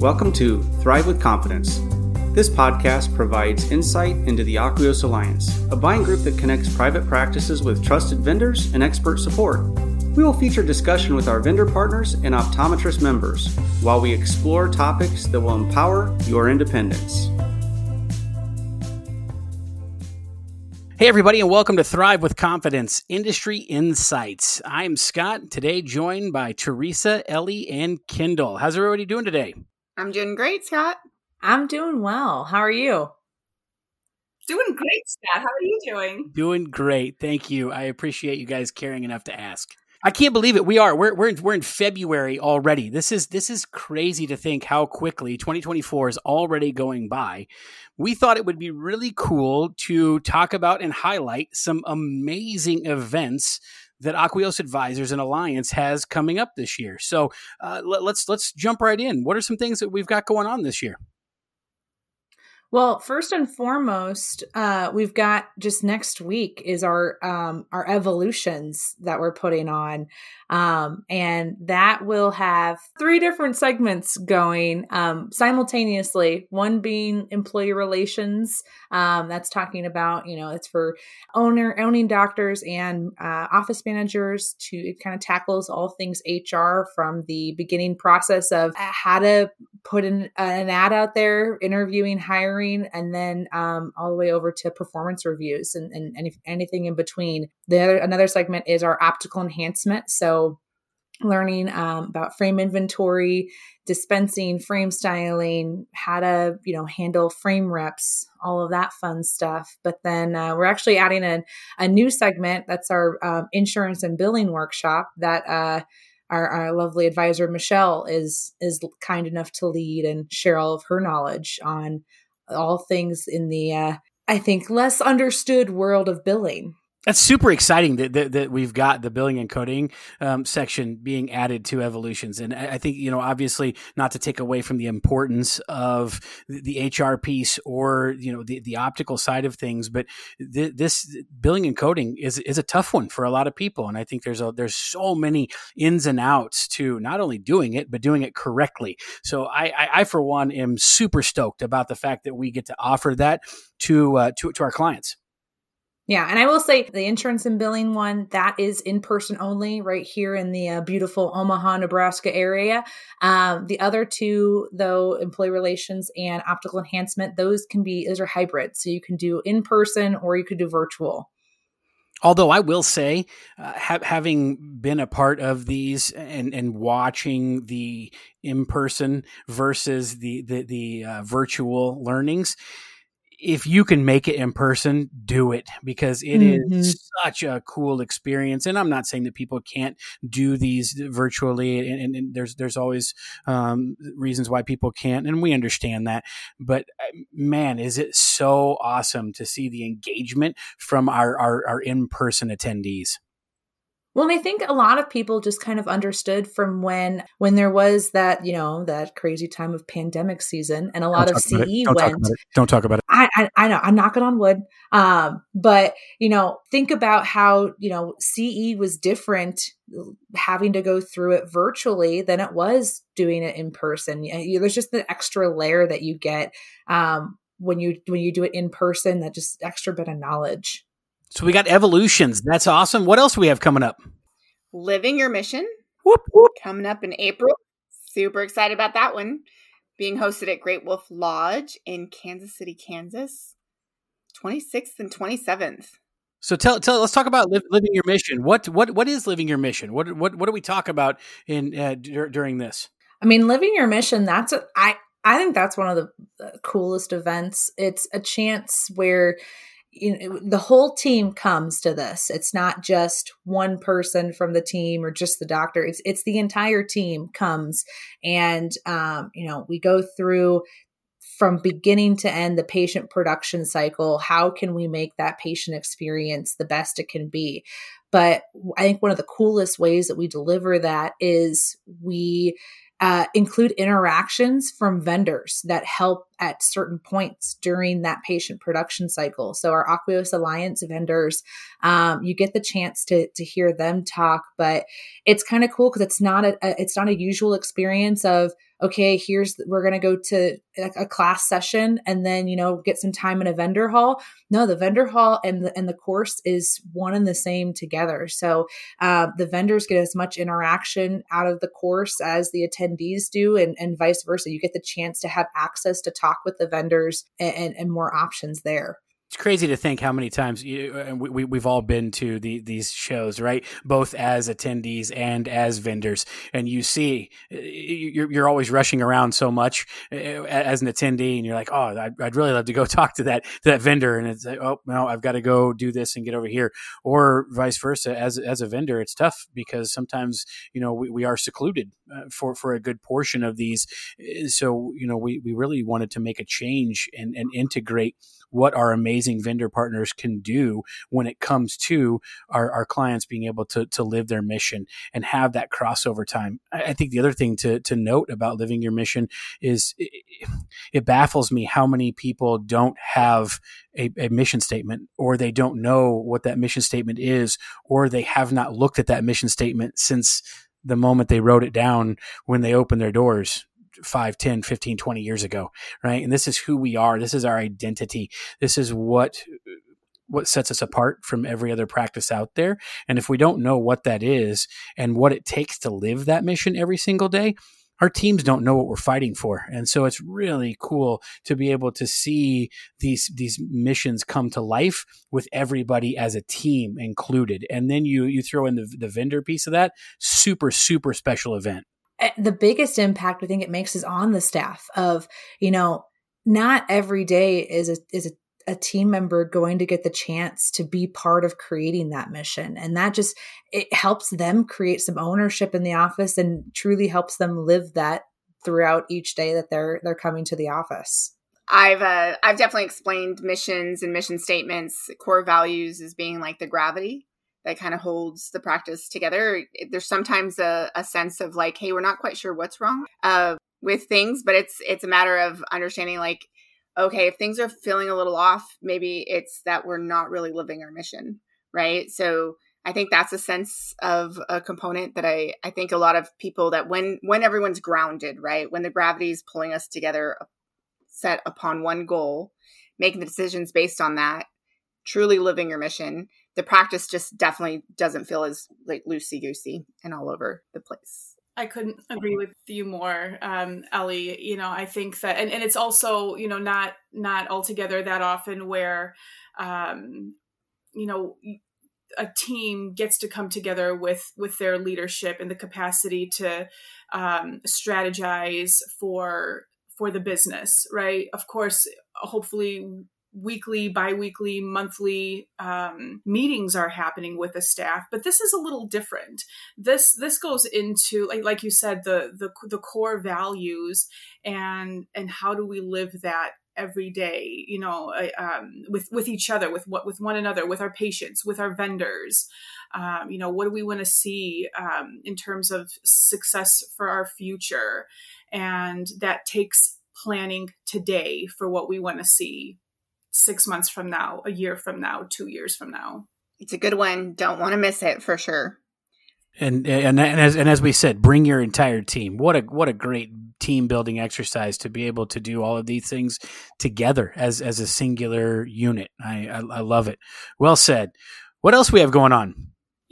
Welcome to Thrive with Confidence. This podcast provides insight into the Acquios Alliance, a buying group that connects private practices with trusted vendors and expert support. We will feature discussion with our vendor partners and optometrist members while we explore topics that will empower your independence. Hey, everybody, and welcome to Thrive with Confidence Industry Insights. I'm Scott, today joined by Teresa, Ellie, and Kendall. How's everybody doing today? I'm doing great, Scott. I'm doing well. How are you? Doing great, Scott. How are you doing? Doing great. Thank you. I appreciate you guys caring enough to ask. I can't believe it. We are. We're we're in, we're in February already. This is this is crazy to think how quickly 2024 is already going by. We thought it would be really cool to talk about and highlight some amazing events that Acquios Advisors and Alliance has coming up this year. So uh, let, let's let's jump right in. What are some things that we've got going on this year? Well, first and foremost, uh, we've got just next week is our um, our evolutions that we're putting on, um, and that will have three different segments going um, simultaneously. One being employee relations, um, that's talking about you know it's for owner owning doctors and uh, office managers to it kind of tackles all things HR from the beginning process of how to put an, an ad out there, interviewing, hiring, and then um, all the way over to performance reviews and, and any, anything in between. The other, another segment is our optical enhancement. So learning um, about frame inventory, dispensing, frame styling, how to you know handle frame reps, all of that fun stuff. But then uh, we're actually adding a, a new segment that's our um, insurance and billing workshop that. Uh, our, our lovely advisor Michelle is is kind enough to lead and share all of her knowledge on all things in the uh, I think less understood world of billing. That's super exciting that, that, that, we've got the billing and coding um, section being added to evolutions. And I think, you know, obviously not to take away from the importance of the HR piece or, you know, the, the optical side of things, but th- this billing and coding is, is a tough one for a lot of people. And I think there's a, there's so many ins and outs to not only doing it, but doing it correctly. So I, I, I for one, am super stoked about the fact that we get to offer that to, uh, to, to our clients. Yeah, and I will say the insurance and billing one that is in person only, right here in the uh, beautiful Omaha, Nebraska area. Um, the other two, though, employee relations and optical enhancement, those can be those are hybrid, so you can do in person or you could do virtual. Although I will say, uh, ha- having been a part of these and and watching the in person versus the the, the uh, virtual learnings if you can make it in person, do it because it mm-hmm. is such a cool experience. And I'm not saying that people can't do these virtually, and, and, and there's there's always um, reasons why people can't, and we understand that. But uh, man, is it so awesome to see the engagement from our our, our in person attendees. Well, and I think a lot of people just kind of understood from when when there was that you know that crazy time of pandemic season, and a lot of CE Don't went. Talk Don't talk about it. I, I, I know I'm knocking on wood, um, but you know think about how you know CE was different having to go through it virtually than it was doing it in person. There's just the extra layer that you get um, when you when you do it in person. That just extra bit of knowledge. So we got evolutions. That's awesome. What else do we have coming up? Living Your Mission. Whoop, whoop. Coming up in April. Super excited about that one. Being hosted at Great Wolf Lodge in Kansas City, Kansas. 26th and 27th. So tell tell let's talk about living your mission. What what what is living your mission? What what what do we talk about in uh, d- during this? I mean, living your mission. That's a, I I think that's one of the coolest events. It's a chance where you know, the whole team comes to this. It's not just one person from the team or just the doctor. It's it's the entire team comes, and um, you know we go through from beginning to end the patient production cycle. How can we make that patient experience the best it can be? But I think one of the coolest ways that we deliver that is we uh, include interactions from vendors that help at certain points during that patient production cycle. So our Acquios Alliance vendors, um, you get the chance to to hear them talk, but it's kind of cool because it's not a, a it's not a usual experience of okay, here's, we're going to go to a, class session and then, you know, get some time in a vendor hall. No, the vendor hall and the, and the course is one and the same together. So uh, the vendors get as much interaction out of the course as the attendees do and, and vice versa. You get the chance to have access to talk with the vendors and, and, and more options there it's crazy to think how many times you, and we, we've all been to the, these shows, right? Both as attendees and as vendors. And you see, you're, you're always rushing around so much eh, as an attendee and you're like, oh, I'd, I'd really love to go talk to that, to that vendor. And it's like, oh, no, I've got to go do this and get over here. Or vice versa. As, as a vendor, it's tough because sometimes, you know, we, we are secluded uh, for, for a good portion of these. So, you know, we, we really wanted to make a change and, and integrate what our amazing vendor partners can do when it comes to our, our clients being able to, to live their mission and have that crossover time. I, I think the other thing to, to note about living your mission is it, it baffles me how many people don't have a, a, mission statement or they don't know what that mission statement is or they have not looked at that mission statement since the moment they wrote it down when they opened their doors 5 10 15 20 years ago right? And this is who we are. This is our identity. This is what what sets us apart from every other practice out there. And if we don't know what that is and what it takes to live that mission every single day our teams don't know what we're fighting for. And so it's really cool to be able to see these these missions come to life with everybody as a team included. And then you you throw in the, the vendor piece of that super super special event the biggest impact I think it makes is on the staff of, you know, not every day is a is a a team member going to get the chance to be part of creating that mission. And that just it helps them create some ownership in the office and truly helps them live that throughout each day that they're they're coming to the office. I've uh, I've definitely explained missions and mission statements, core values as being like the gravity that kind of holds the practice together. There's sometimes a, a sense of like, hey, we're not quite sure what's wrong uh, with things, but it's it's a matter of understanding like, okay, if things are feeling a little off, maybe it's that we're not really living our mission, right? So I think that's a sense of a component that I I think a lot of people that when when everyone's grounded, right, when the gravity is pulling us together, set upon one goal, making the decisions based on that, truly living your mission the practice just definitely doesn't feel as like loosey goosey and all over the place. I couldn't agree with you more, um, Ellie. You know, I think that, and, and it's also, you know, not not altogether that often where, um, you know, a team gets to come together with with their leadership and the capacity to um, strategize for for the business, right? Of course, hopefully weekly, biweekly, monthly um, meetings are happening with the staff, but this is a little different. This this goes into like like you said the the the core values and and how do we live that every day you know um, with with each other with what with one another with our patients with our vendors. Um, you know what do we want to see um, in terms of success for our future? And that takes planning today for what we want to see six months from now, a year from now, two years from now. It's a good one. Don't want to miss it for sure. And and and as and as we said, bring your entire team. What a what a great team building exercise to be able to do all of these things together as as a singular unit. I I, I love it. Well said. What else we have going on?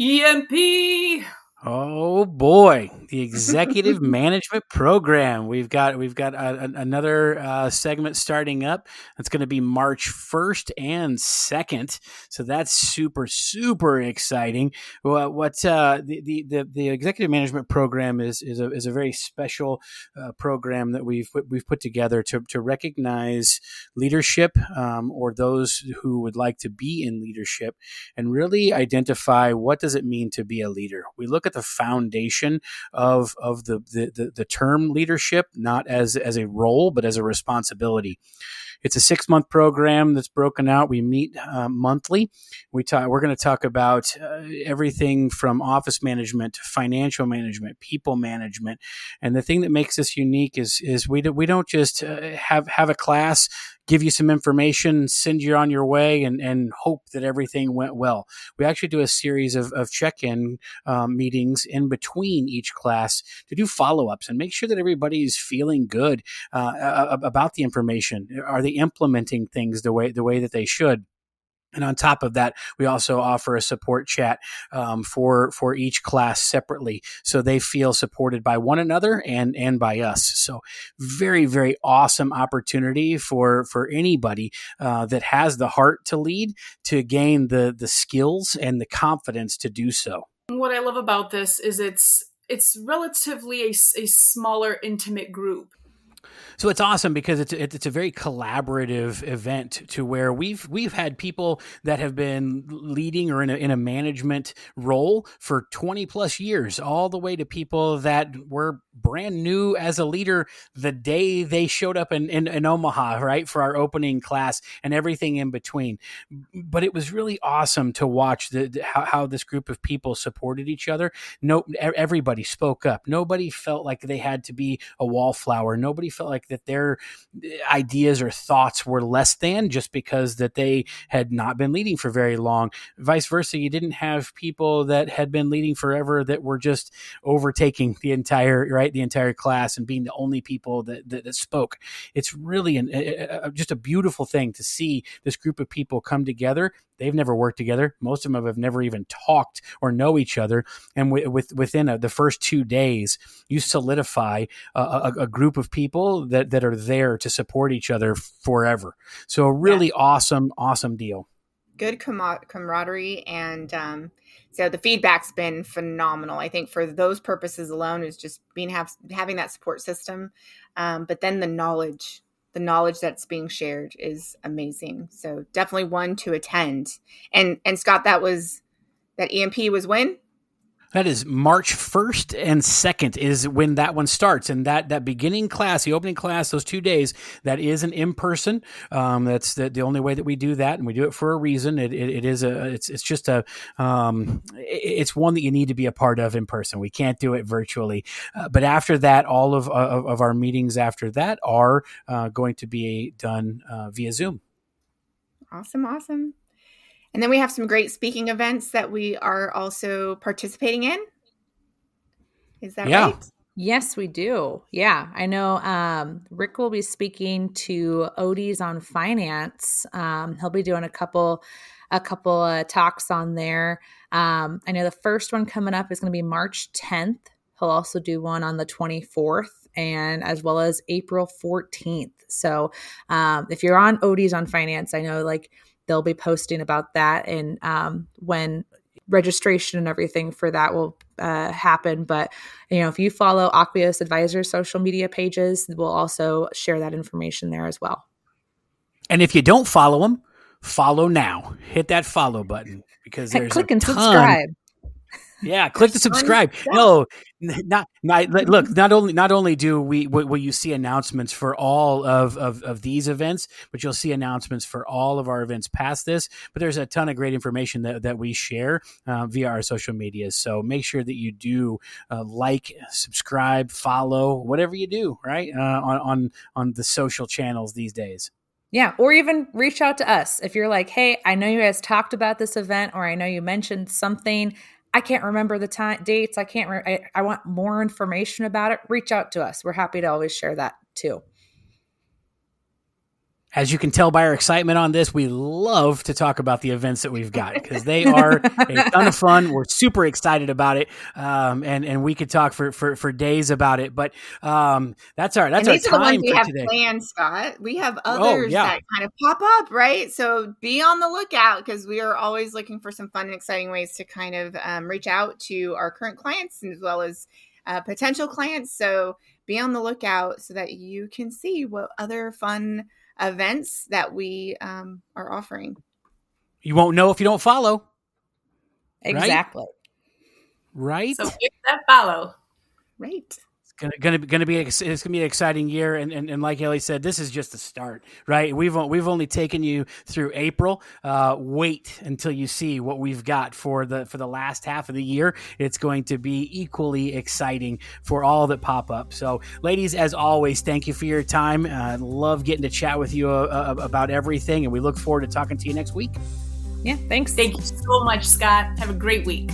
EMP. Oh boy, the executive management program. We've got we've got a, a, another uh, segment starting up. That's going to be March first and second. So that's super super exciting. What uh, the, the, the the executive management program is is a is a very special uh, program that we've we've put together to to recognize leadership um, or those who would like to be in leadership and really identify what does it mean to be a leader. We look at the foundation of of the the, the, the term leadership, not as as a role, but as a responsibility. It's a six month program that's broken out. We meet uh, monthly. We talk. We're going to talk about uh, everything from office management to financial management, people management, and the thing that makes this unique is is we do, we don't just uh, have have a class give you some information, send you on your way, and, and hope that everything went well. We actually do a series of, of check in um, meetings in between each class to do follow ups and make sure that everybody is feeling good uh, about the information. Are they implementing things the way the way that they should? And on top of that, we also offer a support chat um, for for each class separately, so they feel supported by one another and and by us. So, very very awesome opportunity for for anybody uh, that has the heart to lead to gain the the skills and the confidence to do so. What I love about this is it's it's relatively a, a smaller intimate group so it's awesome because it's it's a very collaborative event to where we've we've had people that have been leading or in a, in a management role for 20 plus years, all the way to people that were brand new as a leader the day they showed up in, in, in Omaha, right, for our opening class and everything in between. But it was really awesome to watch the, the how, how this group of people supported each other. No, everybody spoke up. Nobody felt like they had to be a wallflower. Nobody felt like that their eh, ideas or thoughts were less than just because that they had not been leading for very long. Vice versa, you didn't have people that had been leading forever that were just overtaking the entire right the entire class and being the only people that that, that spoke. It's really an, a, a, just a beautiful thing to see this group of people come together They've never worked together. Most of them have never even talked or know each other. And with, within a, the first two days, you solidify a, a, a, group of people that, that are there to support each other forever. So a really yeah. awesome, awesome deal. Good camaraderie. And um, so the feedback's been phenomenal. I think for those purposes alone is just being have, having that support system. Um, but then the knowledge the knowledge that's being shared is amazing. So definitely one to attend. And and Scott, that was that EMP was when? That is March 1st and 2nd is when that one starts. And that, that beginning class, the opening class, those two days, that is an in-person. Um, that's the, the only way that we do that. And we do it for a reason. It, it, it is a, it's, it's just a, um, it's one that you need to be a part of in person. We can't do it virtually. Uh, but after that, all of, of, of, our meetings after that are uh, going to be done uh, via Zoom. Awesome. Awesome. And then we have some great speaking events that we are also participating in. Is that yeah. right? Yes, we do. Yeah, I know um, Rick will be speaking to ODs on finance. Um, he'll be doing a couple a couple uh, talks on there. Um, I know the first one coming up is going to be March 10th. He'll also do one on the 24th and as well as April 14th. So um, if you're on ODs on finance, I know like they'll be posting about that and um, when registration and everything for that will uh, happen. But you know, if you follow Acquios Advisors social media pages, we'll also share that information there as well. And if you don't follow them, follow now. Hit that follow button because there's click and subscribe. Yeah, click to subscribe. No, not, not look. Not only not only do we will you see announcements for all of, of of these events, but you'll see announcements for all of our events past this. But there's a ton of great information that that we share uh, via our social medias. So make sure that you do uh, like, subscribe, follow, whatever you do, right uh, on on on the social channels these days. Yeah, or even reach out to us if you're like, "Hey, I know you guys talked about this event, or I know you mentioned something." I can't remember the time dates. I can't. Re- I, I want more information about it. Reach out to us. We're happy to always share that too. As you can tell by our excitement on this, we love to talk about the events that we've got because they are a ton of fun. We're super excited about it, um, and and we could talk for, for, for days about it. But um, that's our that's and our these time are the ones we have today. planned, Scott. We have oh, others oh, yeah. that kind of pop up, right? So be on the lookout because we are always looking for some fun and exciting ways to kind of um, reach out to our current clients as well as uh, potential clients. So be on the lookout so that you can see what other fun events that we um, are offering. You won't know if you don't follow. Exactly. Right? Right. So that follow. Right gonna gonna gonna be it's gonna be an exciting year, and, and, and like Ellie said, this is just the start, right? We've we've only taken you through April. Uh, wait until you see what we've got for the for the last half of the year. It's going to be equally exciting for all that pop up. So, ladies, as always, thank you for your time. Uh, love getting to chat with you uh, uh about everything, and we look forward to talking to you next week. Yeah, thanks. Thank you so much, Scott. Have a great week.